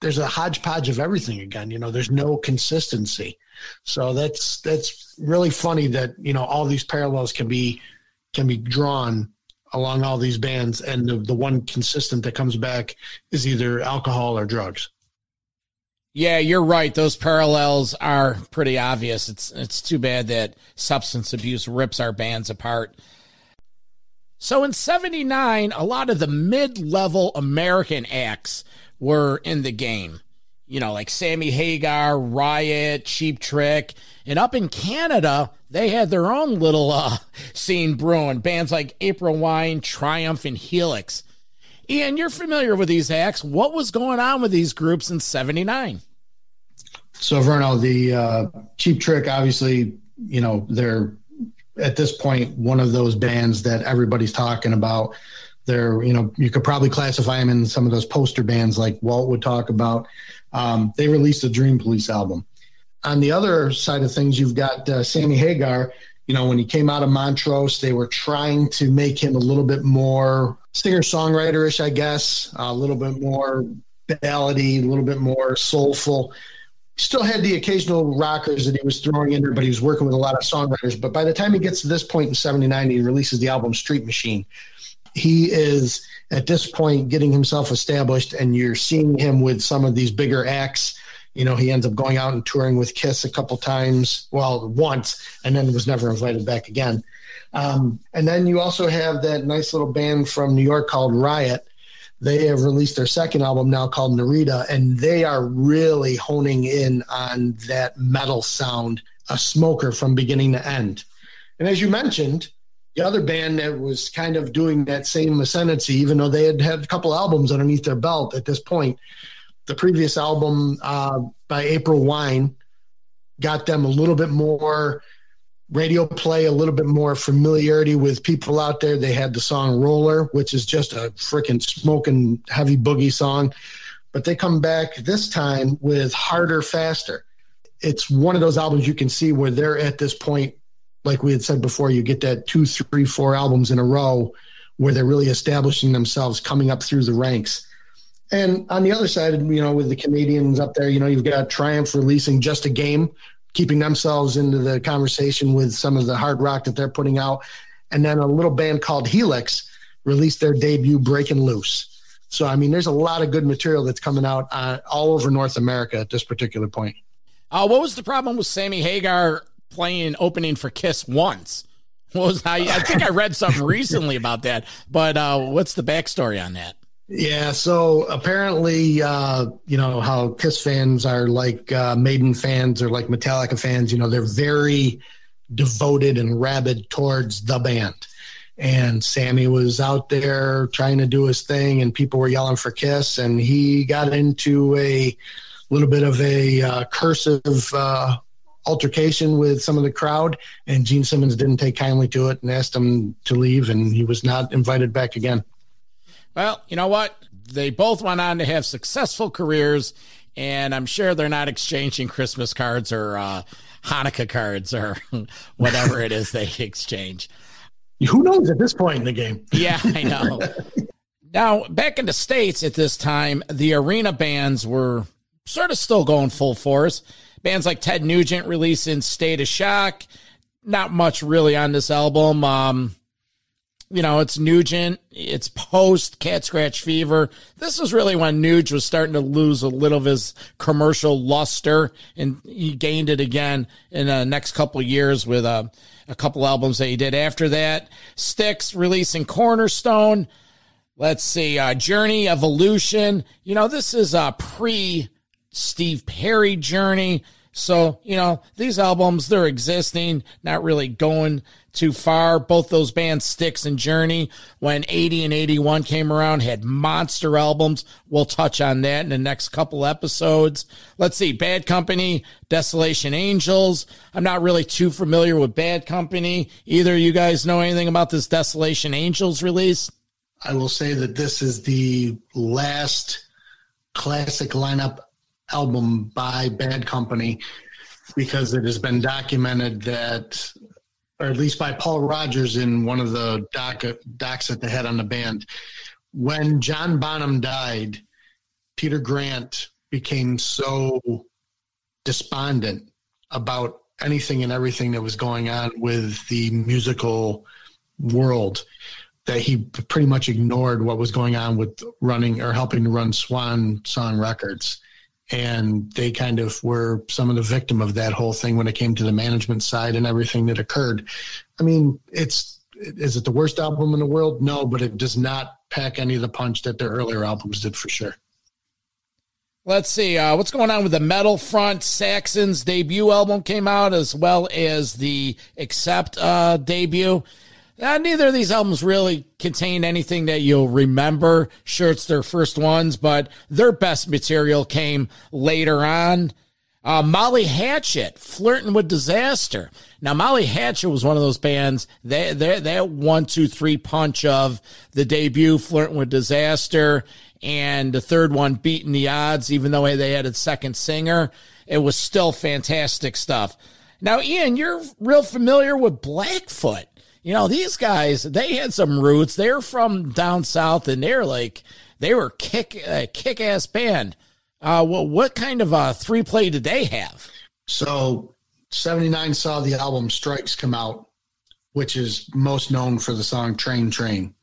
there's a hodgepodge of everything again. You know, there's no consistency. So that's that's really funny that you know all these parallels can be can be drawn along all these bands, and the, the one consistent that comes back is either alcohol or drugs. Yeah, you're right. Those parallels are pretty obvious. It's it's too bad that substance abuse rips our bands apart. So in 79, a lot of the mid-level American acts were in the game. You know, like Sammy Hagar, Riot, Cheap Trick. And up in Canada, they had their own little uh, [LAUGHS] scene brewing. Bands like April Wine, Triumph, and Helix. Ian, you're familiar with these acts. What was going on with these groups in 79? So, Verno, the uh, Cheap Trick, obviously, you know, they're at this point one of those bands that everybody's talking about. They're, you know, you could probably classify them in some of those poster bands like Walt would talk about. Um, they released a Dream Police album. On the other side of things, you've got uh, Sammy Hagar. You know, when he came out of Montrose, they were trying to make him a little bit more singer songwriter-ish, I guess, a little bit more ballady, a little bit more soulful. Still had the occasional rockers that he was throwing in there, but he was working with a lot of songwriters. But by the time he gets to this point in '79, he releases the album Street Machine. He is at this point getting himself established, and you're seeing him with some of these bigger acts. You know, he ends up going out and touring with Kiss a couple times, well, once, and then was never invited back again. Um, and then you also have that nice little band from New York called Riot. They have released their second album now called Narita, and they are really honing in on that metal sound, a smoker from beginning to end. And as you mentioned, the other band that was kind of doing that same ascendancy, even though they had had a couple albums underneath their belt at this point, the previous album uh, by April Wine got them a little bit more radio play, a little bit more familiarity with people out there. They had the song Roller, which is just a freaking smoking heavy boogie song. But they come back this time with Harder, Faster. It's one of those albums you can see where they're at this point like we had said before, you get that two, three, four albums in a row where they're really establishing themselves, coming up through the ranks. And on the other side, you know, with the Canadians up there, you know, you've got Triumph releasing just a game, keeping themselves into the conversation with some of the hard rock that they're putting out. And then a little band called Helix released their debut Breaking Loose. So, I mean, there's a lot of good material that's coming out uh, all over North America at this particular point. Uh, what was the problem with Sammy Hagar playing opening for Kiss once. What was I? I think I read something [LAUGHS] recently about that. But uh, what's the backstory on that? Yeah, so apparently, uh, you know how Kiss fans are like uh, Maiden fans or like Metallica fans. You know, they're very devoted and rabid towards the band. And Sammy was out there trying to do his thing, and people were yelling for Kiss, and he got into a little bit of a uh, cursive uh, altercation with some of the crowd, and Gene Simmons didn't take kindly to it and asked him to leave, and he was not invited back again. Well, you know what? They both went on to have successful careers, and I'm sure they're not exchanging Christmas cards or uh, Hanukkah cards or [LAUGHS] whatever it is they [LAUGHS] exchange. Who knows at this point in the game? [LAUGHS] yeah, I know. now, back in the States at this time, the arena bands were sort of still going full force. Bands like Ted Nugent releasing State of Shock. Not much really on this album. Um, you know, it's Nugent, it's post Cat Scratch Fever. This is really when Nuge was starting to lose a little of his commercial luster, and he gained it again in the next couple years with uh, a couple albums that he did after that. Styx releasing Cornerstone. Let's see, uh, Journey Evolution. You know, this is a pre Steve Perry Journey. So, you know, these albums, they're existing, not really going too far. Both those bands, Styx and Journey, when 80 and 81 came around, had monster albums. We'll touch on that in the next couple episodes. Let's see, Bad Company, Desolation Angels. I'm not really too familiar with Bad Company. Either you guys know anything about this Desolation Angels release? I will say that this is the last classic lineup album by Bad Company because it has been documented that, or at least by Paul Rodgers in one of the doc, docs that they had on the band, when John Bonham died, Peter Grant became so despondent about anything and everything that was going on with the musical world that he pretty much ignored what was going on with running or helping to run Swan Song Records. And they kind of were some of the victim of that whole thing when it came to the management side and everything that occurred. I mean, it's is it the worst album in the world? No, but it does not pack any of the punch that their earlier albums did for sure. Let's see uh, what's going on with the metal front. Saxon's debut album came out as well as the Accept uh, debut. Uh, neither of these albums really contain anything that you'll remember. Sure, it's their first ones, but their best material came later on. Uh, Molly Hatchet, Flirting with Disaster. Now, Molly Hatchet was one of those bands, that that one, two, three punch of the debut, Flirting with Disaster, and the third one, Beating the Odds, even though they had a second singer. It was still fantastic stuff. Now, Ian, you're real familiar with Blackfoot. You know, these guys, they had some roots. They're from down south and they're like, they were kick, a kick ass band. Uh, well, what kind of a three play did they have? So, 79 saw the album Strikes come out, which is most known for the song Train Train.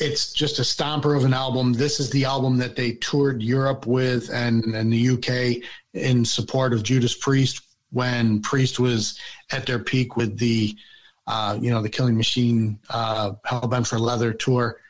It's just a stomper of an album. This is the album that they toured Europe with and, and the UK in support of Judas Priest when Priest was at their peak with the uh, you know, the Killing Machine, uh, Hellbent for Leather tour.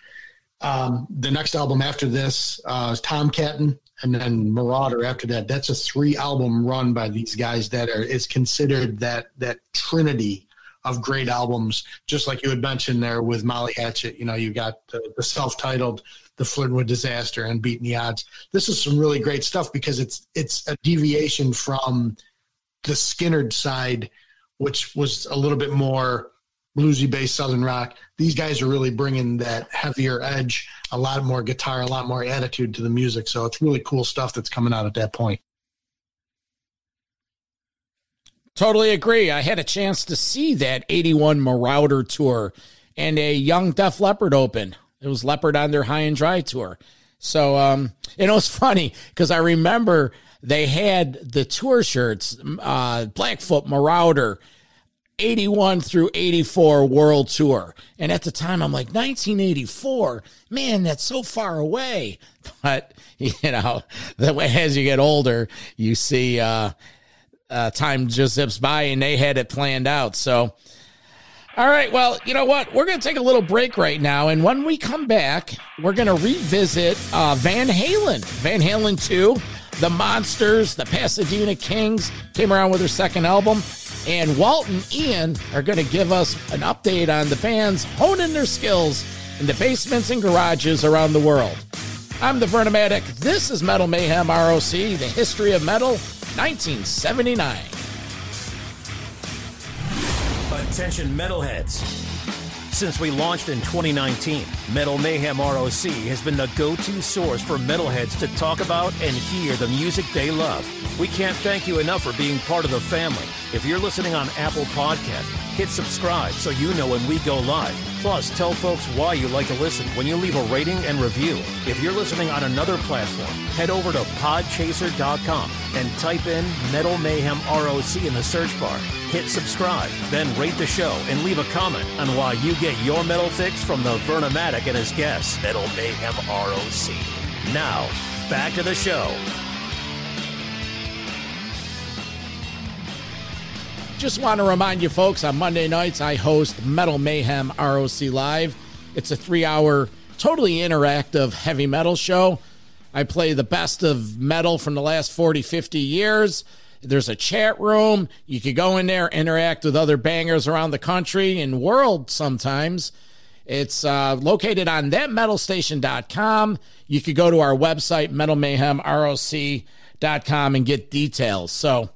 Um, the next album after this uh, is Tomcattin, and then Marauder after that. That's a three album run by these guys that are is considered that that trinity of great albums. Just like you had mentioned there with Molly Hatchet, you know, you got the, the self titled, the Flirting with Disaster, and Beating the Odds. This is some really great stuff because it's it's a deviation from the Skynyrd side which was a little bit more bluesy based southern rock. These guys are really bringing that heavier edge, a lot more guitar, a lot more attitude to the music. So it's really cool stuff that's coming out at that point. Totally agree. I had a chance to see that 81 Marauder tour and a young Def Leppard open. It was Leppard on their High and Dry tour. So, um, and it was [LAUGHS] funny because I remember they had the tour shirts, uh, Blackfoot Marauder, 81 through 84 world tour. And at the time, I'm like, 1984, man, that's so far away. [LAUGHS] But, you know, the way as you get older, you see, uh, uh, time just zips by and they had it planned out. So, all right. Well, you know what? We're going to take a little break right now. And when we come back, we're going to revisit uh, Van Halen, Van Halen 2. The Monsters, the Pasadena Kings came around with their second album. And Walt and Ian are going to give us an update on the bands honing their skills in the basements and garages around the world. I'm the Vernomatic. This is Metal Mayhem ROC, the history of metal, 1979. Attention, metalheads. Since we launched in 2019, Metal Mayhem ROC has been the go to source for metalheads to talk about and hear the music they love. We can't thank you enough for being part of the family. If you're listening on Apple Podcast, hit subscribe so you know when we go live. Plus, tell folks why you like to listen when you leave a rating and review. If you're listening on another platform, head over to podchaser.com and type in Metal Mayhem ROC in the search bar. Hit subscribe, then rate the show and leave a comment on why you get your metal fix from the Vernomatic and his guests, Metal Mayhem ROC. Now, back to the show. Just want to remind you folks on Monday nights, I host Metal Mayhem ROC Live. It's a three hour, totally interactive heavy metal show. I play the best of metal from the last 40, 50 years. There's a chat room. You could go in there, interact with other bangers around the country and world sometimes. It's uh, located on thatmetalstation.com. You could go to our website, metalmayhemroc.com, and get details. So,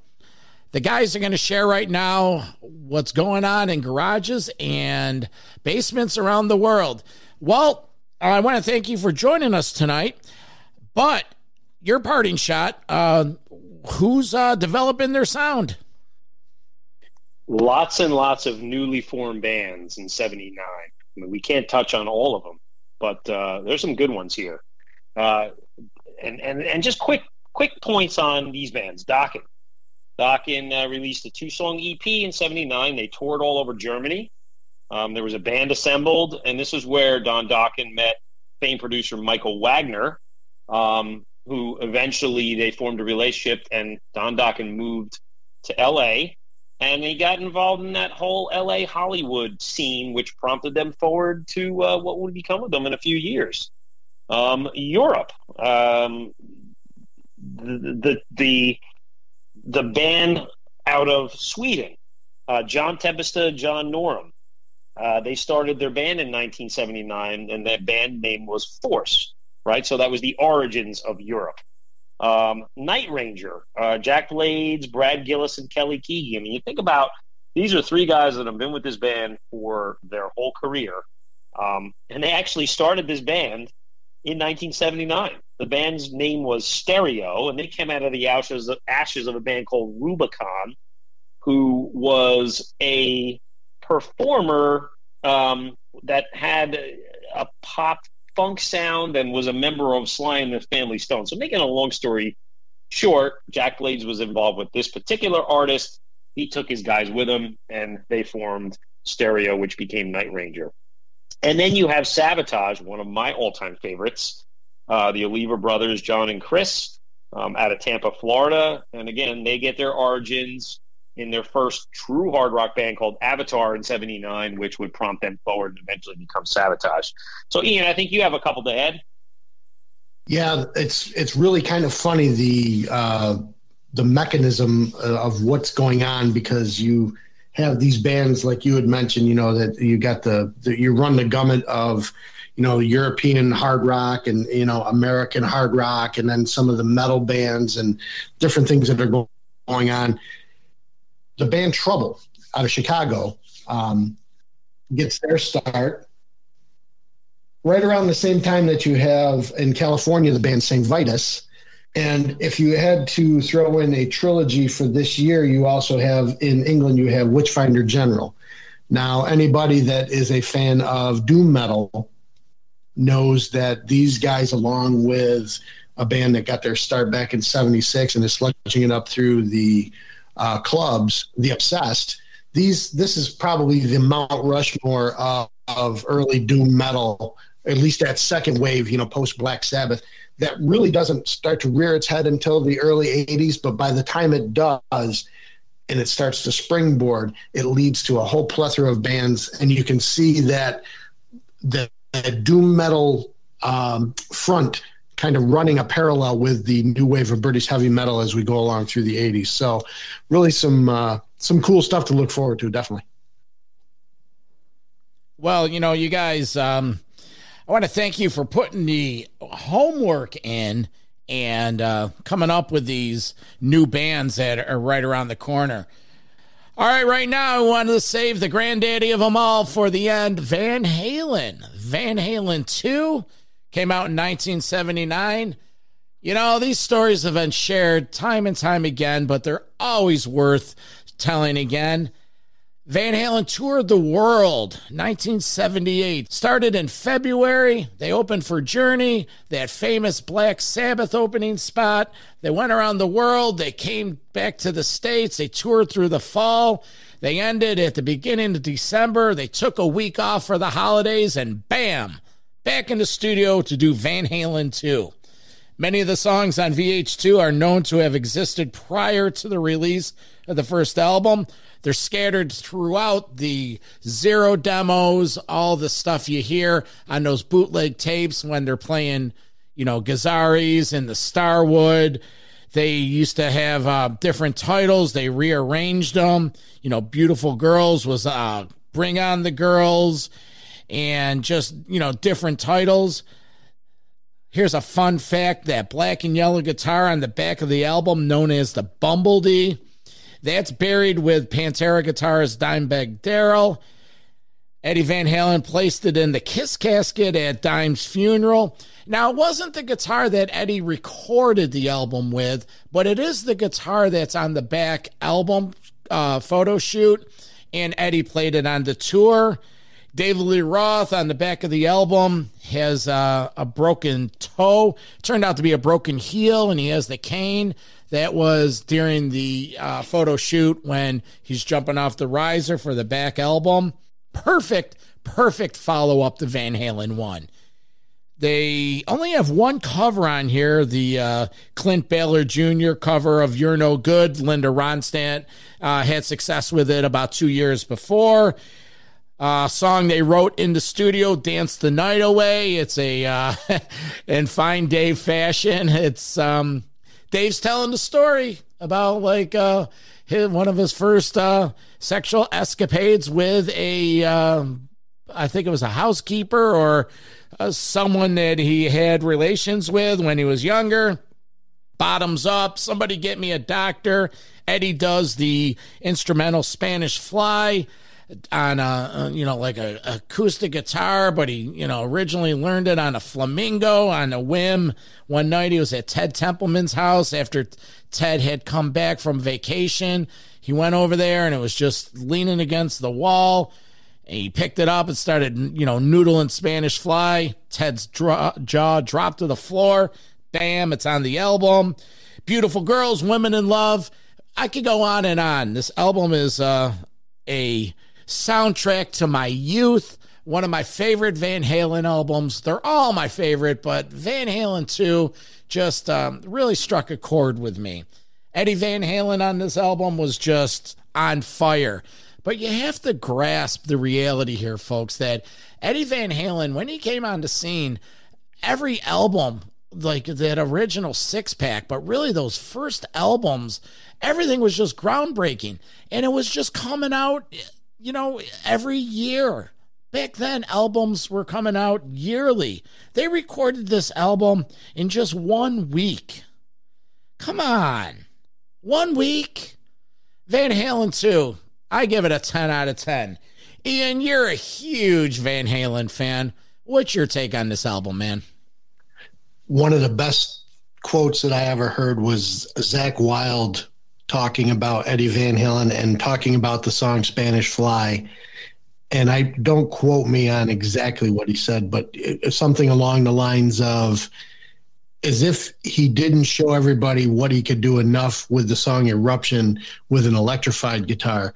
the guys are going to share right now what's going on in garages and basements around the world. Walt, I want to thank you for joining us tonight. But your parting shot, uh, who's uh, developing their sound? Lots and lots of newly formed bands in '79. I mean, we can't touch on all of them, but uh, there's some good ones here. Uh, and and and just quick quick points on these bands. Dokken. Dokken uh, released a two song EP in 79. They toured all over Germany. Um, there was a band assembled, and this is where Don Dokken met famed producer Michael Wagner, um, who eventually they formed a relationship, and Don Dokken moved to LA. And he got involved in that whole LA Hollywood scene, which prompted them forward to uh, what would become of them in a few years. Um, Europe. Um, the, the, the band out of Sweden, uh, John Tempesta, John Norum. Uh, they started their band in 1979, and their band name was Force, right? So that was the origins of Europe. Um, Night Ranger, uh, Jack Blades, Brad Gillis, and Kelly Keagy. I mean, you think about these are three guys that have been with this band for their whole career. Um, and they actually started this band in 1979. The band's name was Stereo, and they came out of the ashes, ashes of a band called Rubicon, who was a performer um, that had a pop funk sound and was a member of Sly and the Family Stone. So, making a long story short, Jack Blades was involved with this particular artist. He took his guys with him, and they formed Stereo, which became Night Ranger. And then you have Savatage, one of my all time favorites, uh, the Oliva brothers, John and Chris, um, out of Tampa, Florida. And again, they get their origins in their first true hard rock band called Avatar in 79, which would prompt them forward and eventually become Savatage. So, Ian, I think you have a couple to add. Yeah, it's it's really kind of funny the uh, the mechanism of what's going on because you have these bands like you had mentioned, you know, that you got the, the you run the gamut of, you know, European hard rock and you know American hard rock, and then some of the metal bands and different things that are going on. The band Trouble out of Chicago um, gets their start right around the same time that you have in California the band St. Vitus and if you had to throw in a trilogy for this year, you also have in England, you have Witchfinder General. Now, anybody that is a fan of doom metal knows that these guys, along with a band that got their start back in 76 and is sledging it up through the uh, clubs, the Obsessed, these this is probably the Mount Rushmore of, of early doom metal, at least that second wave, you know, post Black Sabbath that really doesn't start to rear its head until the early 80s, but by the time it does, and it starts to springboard, it leads to a whole plethora of bands, and you can see that the, the doom metal um, front kind of running a parallel with the new wave of British heavy metal as we go along through the 80s. So, really, some uh, some cool stuff to look forward to, definitely. Well, you know, you guys. Um I want to thank you for putting the homework in and uh, coming up with these new bands that are right around the corner. All right, right now I wanted to save the granddaddy of them all for the end Van Halen. Van Halen 2 came out in 1979. You know, these stories have been shared time and time again, but they're always worth telling again. Van Halen toured the world 1978. Started in February. They opened for Journey, that famous Black Sabbath opening spot. They went around the world. They came back to the States. They toured through the fall. They ended at the beginning of December. They took a week off for the holidays and bam, back in the studio to do Van Halen 2. Many of the songs on VH2 are known to have existed prior to the release of the first album. They're scattered throughout the zero demos, all the stuff you hear on those bootleg tapes when they're playing, you know, Gazzarri's and the Starwood. They used to have uh, different titles. They rearranged them. You know, Beautiful Girls was uh, Bring On the Girls and just, you know, different titles. Here's a fun fact that black and yellow guitar on the back of the album, known as the Bumblebee, that's buried with Pantera guitarist Dimebag Darrell. Eddie Van Halen placed it in the Kiss casket at Dime's funeral. Now, it wasn't the guitar that Eddie recorded the album with, but it is the guitar that's on the back album uh, photo shoot, and Eddie played it on the tour. David Lee Roth on the back of the album has uh, a broken toe. Turned out to be a broken heel, and he has the cane. That was during the uh, photo shoot when he's jumping off the riser for the back album. Perfect, perfect follow up to Van Halen 1. They only have one cover on here the uh, Clint Ballard Jr. cover of You're No Good. Linda Ronstadt uh, had success with it about two years before. Uh, song they wrote in the studio, Dance the Night Away. It's a, uh, [LAUGHS] in fine Dave fashion, it's, um, Dave's telling the story about like, uh, his, one of his first, uh, sexual escapades with a, um, I think it was a housekeeper or uh, someone that he had relations with when he was younger. Bottoms up, somebody get me a doctor. Eddie does the instrumental Spanish Fly on a, you know like a acoustic guitar but he you know originally learned it on a flamenco on a whim one night he was at ted templeman's house after ted had come back from vacation he went over there and it was just leaning against the wall and he picked it up and started, you know, noodling Spanish Fly. Ted's draw, jaw dropped to the floor. Bam! it's on the album. Beautiful girls, women in love. I could go on and on. This album is uh, a soundtrack to my youth. One of my favorite Van Halen albums. They're all my favorite, but Van Halen 2 just um, really struck a chord with me. Eddie Van Halen on this album was just on fire. But you have to grasp the reality here, folks, that Eddie Van Halen, when he came on the scene, every album, like that original six pack, but really those first albums, everything was just groundbreaking. And it was just coming out, you know, every year. Back then, albums were coming out yearly. They recorded this album in just one week. Come on. One week? Van Halen 2 I give it a 10 out of 10. Ian, you're a huge Van Halen fan. What's your take on this album, man? One of the best quotes that I ever heard was Zakk Wylde talking about Eddie Van Halen and talking about the song Spanish Fly. And I don't quote me on exactly what he said, but something along the lines of as if he didn't show everybody what he could do enough with the song Eruption with an electrified guitar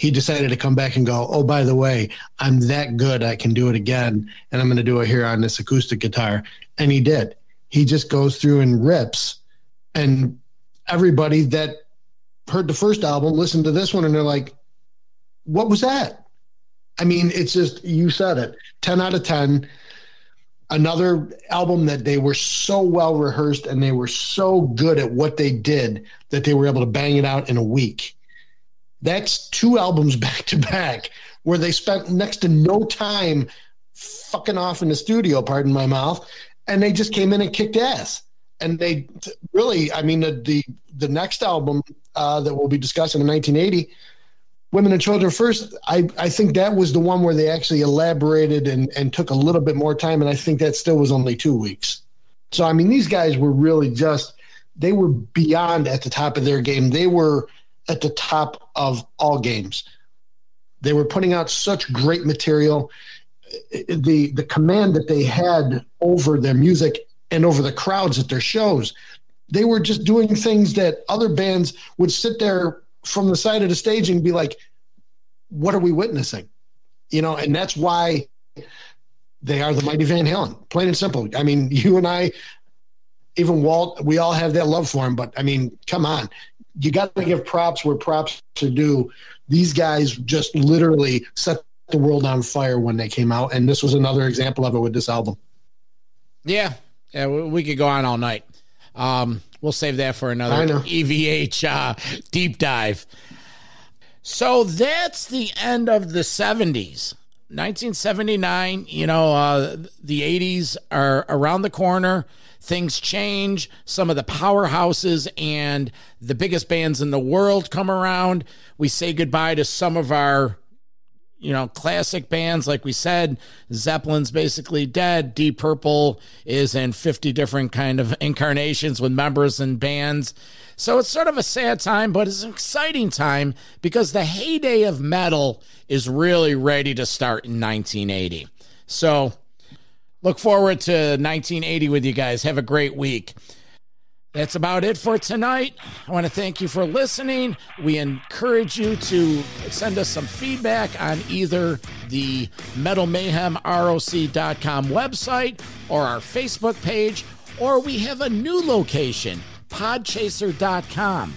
he decided to come back and go, oh, by the way, I'm that good, I can do it again, and I'm going to do it here on this acoustic guitar. And he did. He just goes through and rips. And everybody that heard the first album listened to this one and they're like, what was that? I mean, it's just, you said it 10 out of 10. Another album that they were so well rehearsed and they were so good at what they did that they were able to bang it out in a week that's two albums [LAUGHS] back to back where they spent next to no time fucking off in the studio, pardon my mouth, and they just came in and kicked ass. And they really, I mean, the the, the next album uh, that we'll be discussing in 1980, Women and Children First, I, I think that was the one where they actually elaborated and, and took a little bit more time. And I think that still was only two weeks. So, I mean, these guys were really just, they were beyond at the top of their game. They were – at the top of all games. They were putting out such great material. The the command that they had over their music and over the crowds at their shows, they were just doing things that other bands would sit there from the side of the stage and be like, "What are we witnessing?" You know, and that's why they are the mighty Van Halen. Plain and simple. I mean, [LAUGHS] you and I, even Walt, we all have that love for him. But I mean, come on, you got to give props where props are due. These guys just literally set the world on fire when they came out, and this was another example of it with this album. Yeah, yeah, we could go on all night. Um, we'll save that for another EVH uh, deep dive. So that's the end of the 70s. 1979, you know, uh, the 80s are around the corner things change. Some of the powerhouses and the biggest bands in the world come around. We say goodbye to some of our you know, classic bands. Like we said, Zeppelin's basically dead. Deep Purple is in 50 different kind of [LAUGHS] incarnations with members and bands. So it's sort of a sad time, but it's an exciting time because the heyday of metal is really ready to start in 1980. So look forward to 1980 with you guys. Have a great week. That's about it for tonight. I want to thank you for listening. We encourage you to send us some feedback on either the metalmayhemroc.com website or our Facebook page, or we have a new location, podchaser.com.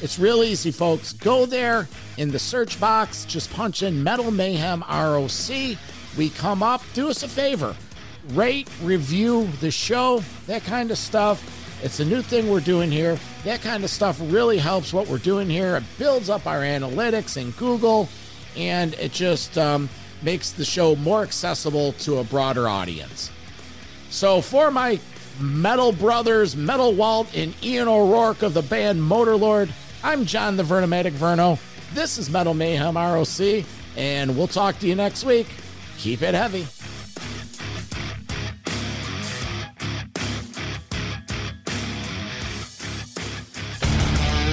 It's real easy, folks. Go there in the search box, just punch in Metal Mayhem ROC. We come up. Do us a favor rate, review the show, that kind of stuff it's a new thing we're doing here. That kind of stuff really helps what we're doing here. It builds up our analytics in Google, and it just um, makes the show more accessible to a broader audience. So, for my metal brothers, Metal Walt and Ian O'Rourke of the band Motorlord, I'm Jon the Vernomatic Verno. This is Metal Mayhem ROC, and we'll talk to you next week. Keep it heavy.